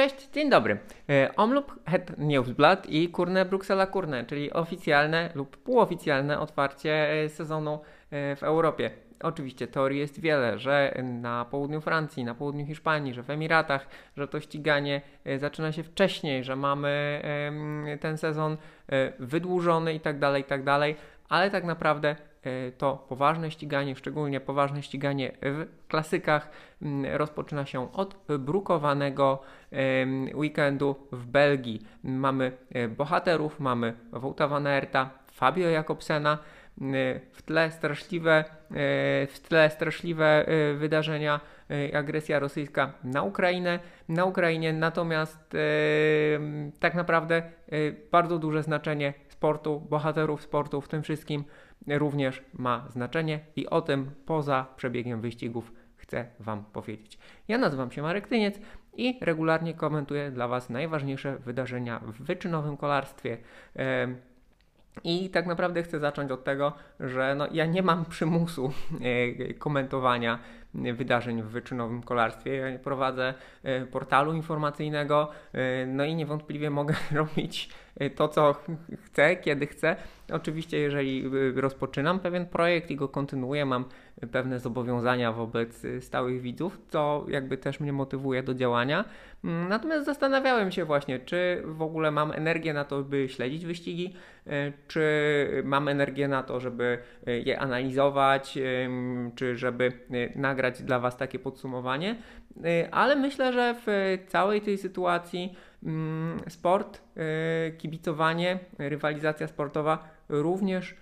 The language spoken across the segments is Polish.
Cześć, dzień dobry. E, Omloop Het Nieuwsblad i Kurne Bruksela Kurne, czyli oficjalne lub półoficjalne otwarcie e, sezonu e, w Europie. Oczywiście teorii jest wiele, że na południu Francji, na południu Hiszpanii, że w Emiratach, że to ściganie zaczyna się wcześniej, że mamy ten sezon wydłużony i tak dalej, i tak dalej, ale tak naprawdę to poważne ściganie, szczególnie poważne ściganie w klasykach, mm, rozpoczyna się od brukowanego weekendu w Belgii. Mamy e, bohaterów, mamy Wouta van Aerta, Fabio Jakobsena, w tle straszliwe, e, w tle straszliwe wydarzenia, agresja rosyjska na Ukrainę, na Ukrainie, natomiast tak naprawdę bardzo duże znaczenie sportu, bohaterów sportu w tym wszystkim również ma znaczenie i o tym poza przebiegiem wyścigów chcę Wam powiedzieć. Ja nazywam się Marek Tyniec i regularnie komentuję dla Was najważniejsze wydarzenia w wyczynowym kolarstwie. I tak naprawdę chcę zacząć od tego, że no, ja nie mam przymusu e, komentowania wydarzeń w wyczynowym kolarstwie. Ja prowadzę e, portalu informacyjnego, e, no i niewątpliwie mogę robić to, co chcę, kiedy chcę. Oczywiście, jeżeli rozpoczynam pewien projekt i go kontynuuję, mam pewne zobowiązania wobec stałych widzów, co jakby też mnie motywuje do działania. Mm, natomiast zastanawiałem się właśnie, czy w ogóle mam energię na to, by śledzić wyścigi, e, czy mam energię na to, żeby e, je analizować, czy żeby e, nagrać dla Was takie podsumowanie. Ale myślę, że w całej tej sytuacji mm, sport, kibicowanie, rywalizacja sportowa również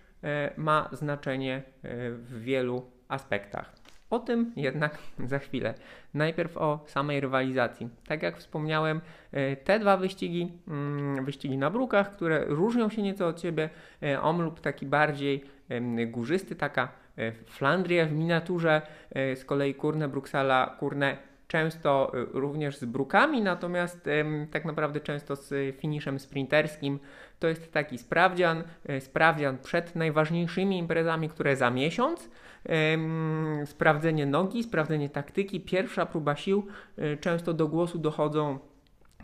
ma znaczenie w wielu aspektach. O tym jednak za chwilę. Najpierw o samej rywalizacji. Tak jak wspomniałem, te dwa wyścigi, mm, wyścigi na brukach, które różnią się nieco od siebie, omlub taki bardziej górzysty, taka Flandria w miniaturze, z kolei Kurne Bruksala, Kurne często również z brukami, natomiast tak naprawdę często z finiszem sprinterskim. To jest taki sprawdzian, sprawdzian przed najważniejszymi imprezami, które za miesiąc sprawdzenie nogi, sprawdzenie taktyki, pierwsza próba sił. E, często do głosu dochodzą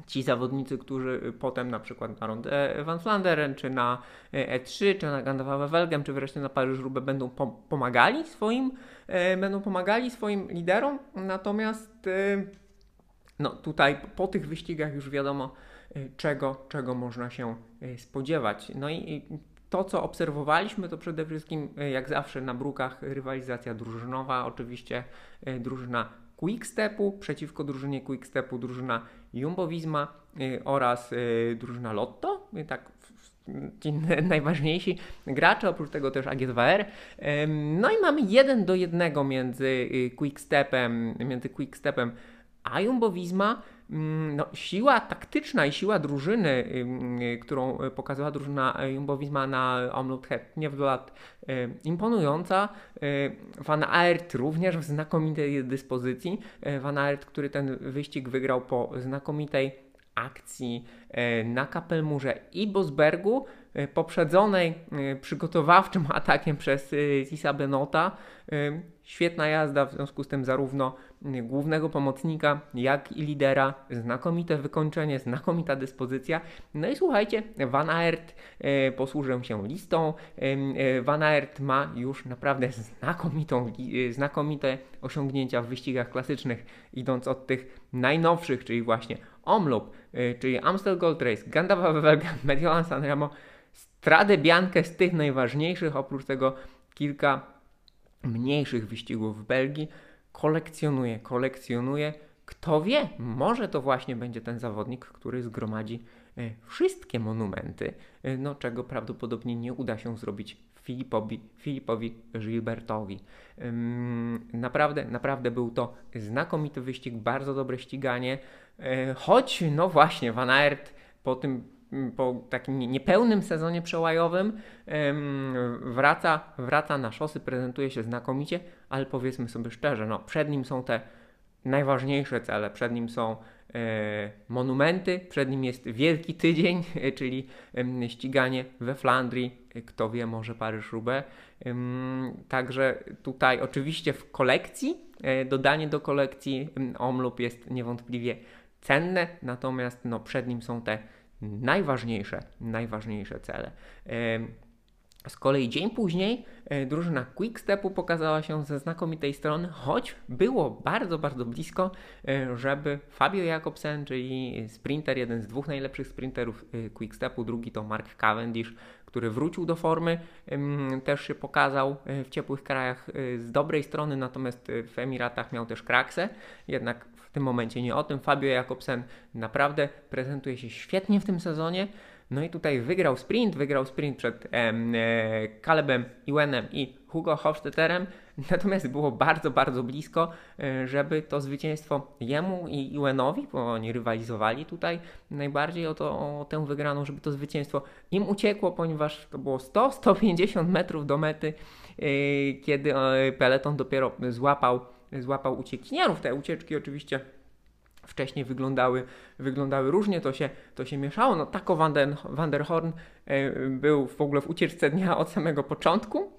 ci zawodnicy, którzy potem na przykład na Rondę Van Flanderen, czy na E3, e czy na Gandalfa Welgem, czy wreszcie na Paryż-Roubaix będą pomagali swoim, e, będą pomagali swoim liderom, natomiast no tutaj po tych wyścigach już wiadomo, czego, czego można się spodziewać. No i to, co obserwowaliśmy, to przede wszystkim, e, jak zawsze na brukach, rywalizacja drużynowa. Oczywiście e, drużyna Quickstepu przeciwko drużynie Quickstepu, drużyna Jumbo Visma e, oraz drużyna Lotto. Tak, ci najważniejsi gracze, oprócz tego też AG2R. No i mamy jeden do jednego między Quickstepem, między Quickstepem a Jumbo Visma. Mm, no, siła taktyczna i siła drużyny, y, którą pokazała drużyna Jumbo-Visma na Omloop nie w lat imponująca. Y, Van Aert również w znakomitej dyspozycji. Van Aert, który ten wyścig wygrał po znakomitej akcji na Kapelmurze i Bosbergu, poprzedzonej przygotowawczym atakiem przez Tisa Benota. Świetna jazda, w związku z tym zarówno głównego pomocnika, jak i lidera. Znakomite wykończenie, znakomita dyspozycja. No i słuchajcie, Van Aert, e, posłużę się listą. E, Van Aert ma już naprawdę znakomitą, e, znakomite osiągnięcia w wyścigach klasycznych, idąc od tych najnowszych, czyli właśnie Omloop, e, czyli Amstel Gold Race, Gandalf Wevelgem, Mediolan Sanremo, Strade Bianche z tych najważniejszych, oprócz tego kilka mniejszych wyścigów w Belgii kolekcjonuje, kolekcjonuje. Kto wie, może to właśnie będzie ten zawodnik, który zgromadzi e, wszystkie monumenty, e, no czego prawdopodobnie nie uda się zrobić Filipowi, Filipowi Gilbertowi. Naprawdę, naprawdę był to znakomity wyścig, bardzo dobre ściganie, e, choć no właśnie Van Aert po tym po takim niepełnym sezonie przełajowym wraca, wraca na szosy, prezentuje się znakomicie, ale powiedzmy sobie szczerze, no, przed nim są te najważniejsze cele, przed nim są e, monumenty, przed nim jest wielki tydzień, czyli ściganie we Flandrii, kto wie, może Paryż-Roubaix. Także tutaj oczywiście w kolekcji, e, dodanie do kolekcji Omloop jest niewątpliwie cenne, natomiast no, przed nim są te najważniejsze, najważniejsze cele. Z kolei dzień później e, drużyna Quickstepu pokazała się ze znakomitej strony, choć było bardzo, bardzo blisko, e, żeby Fabio Jakobsen, czyli sprinter, jeden z dwóch najlepszych sprinterów e, Quickstepu, drugi to Mark Cavendish, który wrócił do formy, też się pokazał w ciepłych krajach z dobrej strony, natomiast w Emiratach miał też kraksę, jednak tym momencie nie o tym. Fabio Jakobsen naprawdę prezentuje się świetnie w tym sezonie. No i tutaj wygrał sprint, wygrał sprint przed e, Calebem Iwenem i Hugo Hofstetterem, natomiast było bardzo, bardzo blisko, e, żeby to zwycięstwo jemu i Iwenowi, bo oni rywalizowali tutaj najbardziej o, to, o tę wygraną, żeby to zwycięstwo im uciekło, ponieważ to było 100-150 metrów do mety, e, kiedy e, peleton dopiero złapał, złapał uciekinierów. Te ucieczki oczywiście wcześniej wyglądały, wyglądały różnie, to się, to się mieszało. No Taco Van, Van der Horn e, był w ogóle w ucieczce dnia od samego początku.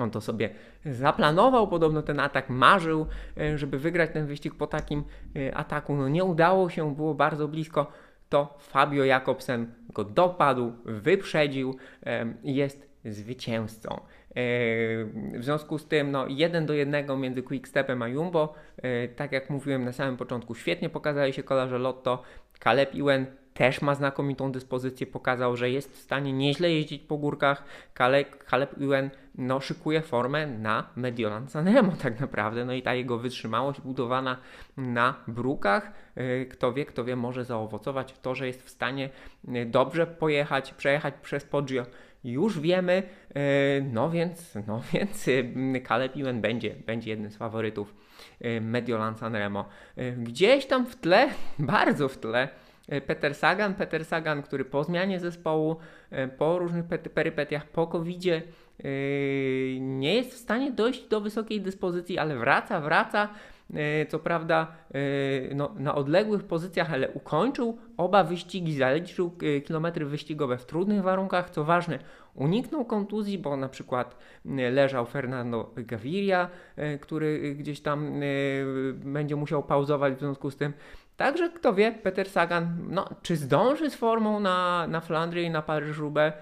On to sobie zaplanował, podobno ten atak marzył, e, żeby wygrać ten wyścig po takim e, ataku. No nie udało się, było bardzo blisko. To Fabio Jakobsen go dopadł, wyprzedził, jest zwycięzcą. W związku z tym, no, jeden do jednego między Quickstepem a Jumbo. E, tak jak mówiłem na samym początku, świetnie pokazali się kolarze Lotto. Caleb Ewan też ma znakomitą dyspozycję, pokazał, że jest w stanie nieźle jeździć po górkach. Caleb, Caleb Ewan no, szykuje formę na Mediolan Sanremo tak naprawdę, no i ta jego wytrzymałość budowana na brukach, e, kto wie, kto wie, może zaowocować to, że jest w stanie e, dobrze pojechać, przejechać przez Poggio już wiemy, e, no więc, no więc e, Caleb Ewan będzie, będzie jednym z faworytów e, Mediolan Sanremo. Gdzieś tam w tle, bardzo w tle, Peter Sagan, Peter Sagan, który po zmianie zespołu, po różnych perypetiach, po covid nie jest w stanie dojść do wysokiej dyspozycji, ale wraca, wraca. E, co prawda e, no, na odległych pozycjach, ale ukończył oba wyścigi, zaliczył kilometry wyścigowe w trudnych warunkach. Co ważne, uniknął kontuzji, bo na przykład leżał Fernando Gaviria, który gdzieś tam będzie musiał pauzować w związku z tym. Także kto wie, Peter Sagan, no, czy zdąży z formą na, na i na Paryż-Roubaix?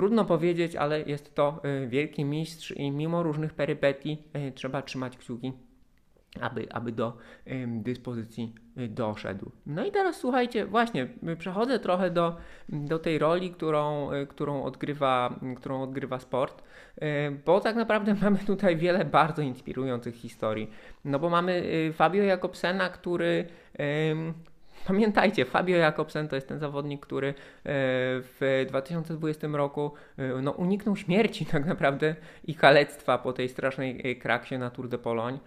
Trudno powiedzieć, ale jest to wielki mistrz i mimo różnych perypetii trzeba trzymać kciuki aby, aby do dyspozycji y, doszedł. No i teraz słuchajcie, właśnie przechodzę trochę do, do tej roli, którą, y, którą, odgrywa, którą odgrywa sport, y, bo tak naprawdę mamy tutaj wiele bardzo inspirujących historii. No bo mamy Fabio Jakobsena, który Pamiętajcie, Fabio Jakobsen to jest ten zawodnik, który w 2020 roku no, uniknął śmierci tak naprawdę i kalectwa po tej strasznej kraksie na Tour de Pologne.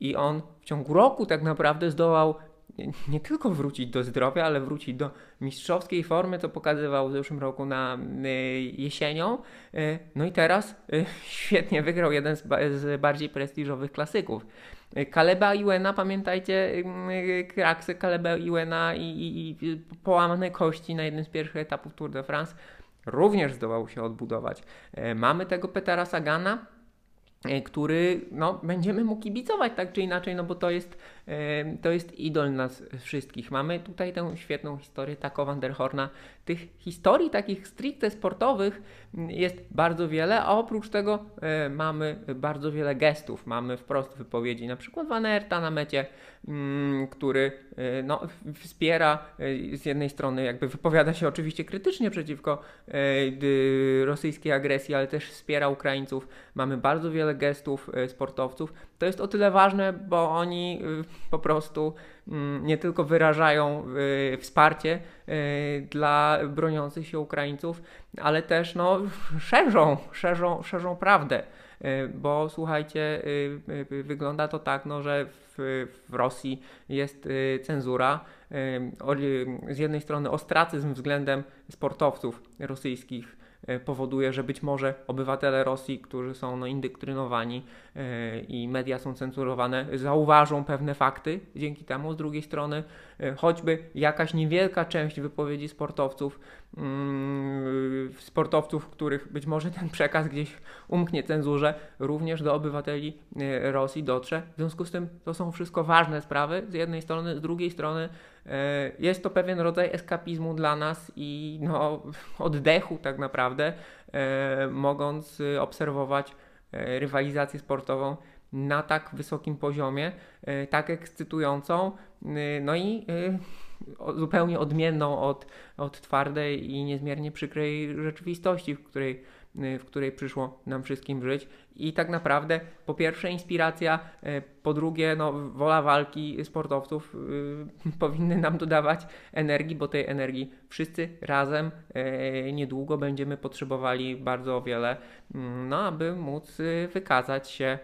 I on w ciągu roku tak naprawdę zdołał nie, nie, tylko wrócić do zdrowia, ale wrócić do mistrzowskiej formy, co pokazywał w zeszłym roku na y, jesienią. Y, no i teraz y, świetnie wygrał jeden z, ba z bardziej prestiżowych klasyków. Kaleba Iwena, pamiętajcie, kraksy Kaleba Iwena i, i, i połamane kości na jednym z pierwszych etapów Tour de France również zdołał się odbudować. Mamy tego Petera Sagana, który no, będziemy mu kibicować tak czy inaczej, no bo to jest, to jest idol nas wszystkich. Mamy tutaj tę świetną historię Taco van der Horna. Tych historii takich stricte sportowych jest bardzo wiele, a oprócz tego e, mamy bardzo wiele gestów. Mamy wprost wypowiedzi, na przykład Van Aerta na mecie, mm, który no, wspiera z jednej strony, jakby wypowiada się oczywiście krytycznie przeciwko rosyjskiej agresji, ale też wspiera Ukraińców. Mamy bardzo wiele gestów e, sportowców. To jest o tyle ważne, bo oni e, po prostu mm, nie tylko wyrażają e, wsparcie dla broniących się Ukraińców, ale też no, szerzą, szerzą, szerzą prawdę. Bo słuchajcie, wygląda to tak, no, że w, w Rosji jest cenzura. Z jednej strony ostracyzm względem sportowców rosyjskich powoduje, że być może obywatele Rosji, którzy są no, indoktrynowani e, i media są cenzurowane, zauważą pewne fakty dzięki temu. Z drugiej strony choćby jakaś niewielka część wypowiedzi sportowców, sportowców, których być może ten przekaz gdzieś umknie cenzurze, również do obywateli Rosji dotrze. W związku z tym to są wszystko ważne sprawy z jednej strony, z drugiej strony jest to pewien rodzaj eskapizmu dla nas i no, oddechu tak naprawdę, mogąc obserwować rywalizację sportową na tak wysokim poziomie, e, tak ekscytującą, e, no i e, zupełnie odmienną od, od twardej i niezmiernie przykrej rzeczywistości, w której, w której przyszło nam wszystkim żyć. I tak naprawdę, po pierwsze, inspiracja, po drugie, no, wola walki sportowców powinny nam dodawać energii, bo tej energii wszyscy razem niedługo będziemy potrzebowali bardzo wiele, mm, no, aby móc wykazać się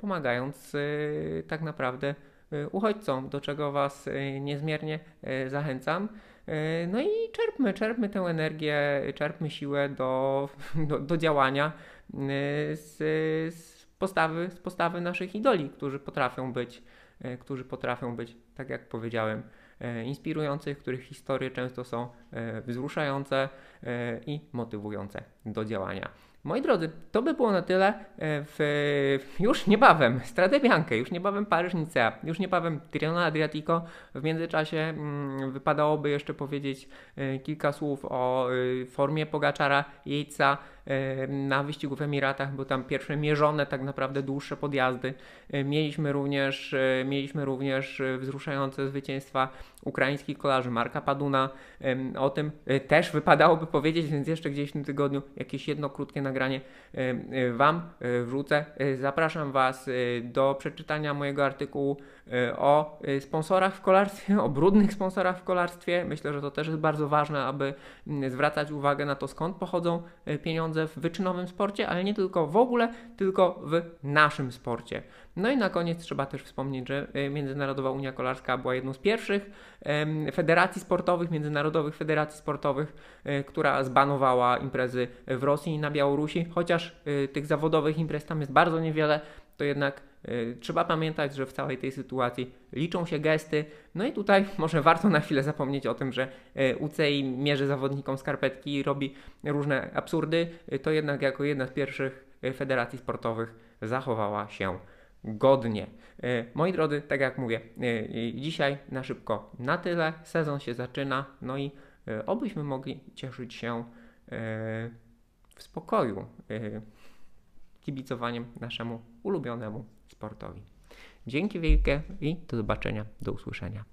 pomagając tak naprawdę uchodźcom, do czego Was niezmiernie zachęcam. No i czerpmy, czerpmy tę energię, czerpmy siłę do, do, do działania z, z, postawy, z postawy naszych idoli, którzy potrafią być, którzy potrafią być, tak jak powiedziałem, inspirujących, których historie często są wzruszające i motywujące do działania. Moi drodzy, to by było na tyle e, w, już niebawem Strade Bianche, już niebawem Paryż Nicea, już niebawem Tirreno Adriatico. W międzyczasie mm, wypadałoby jeszcze powiedzieć e, kilka słów o e, formie Pogaczara, Jejca, na wyścigu w Emiratach, bo tam pierwsze mierzone tak naprawdę dłuższe podjazdy. Mieliśmy również, mieliśmy również wzruszające zwycięstwa ukraińskich kolarzy Marka Paduna. O tym też wypadałoby powiedzieć, więc jeszcze gdzieś w tym tygodniu jakieś jedno krótkie nagranie Wam wrzucę. Zapraszam Was do przeczytania mojego artykułu o sponsorach w kolarstwie, o brudnych sponsorach w kolarstwie. Myślę, że to też jest bardzo ważne, aby zwracać uwagę na to, skąd pochodzą pieniądze w wyczynowym sporcie, ale nie tylko w ogóle, tylko w naszym sporcie. No i na koniec trzeba też wspomnieć, że Międzynarodowa Unia Kolarska była jedną z pierwszych federacji sportowych, międzynarodowych federacji sportowych, która zbanowała imprezy w Rosji i na Białorusi, chociaż tych zawodowych imprez tam jest bardzo niewiele, to jednak Trzeba pamiętać, że w całej tej sytuacji liczą się gesty. No i tutaj może warto na chwilę zapomnieć o tym, że UCI mierzy zawodnikom skarpetki i robi różne absurdy. To jednak jako jedna z pierwszych federacji sportowych zachowała się godnie. Moi drodzy, tak jak mówię, dzisiaj na szybko na tyle. Sezon się zaczyna, no i obyśmy mogli cieszyć się w spokoju kibicowaniem naszemu ulubionemu sportowi. Dzięki wielkie i do zobaczenia, do usłyszenia.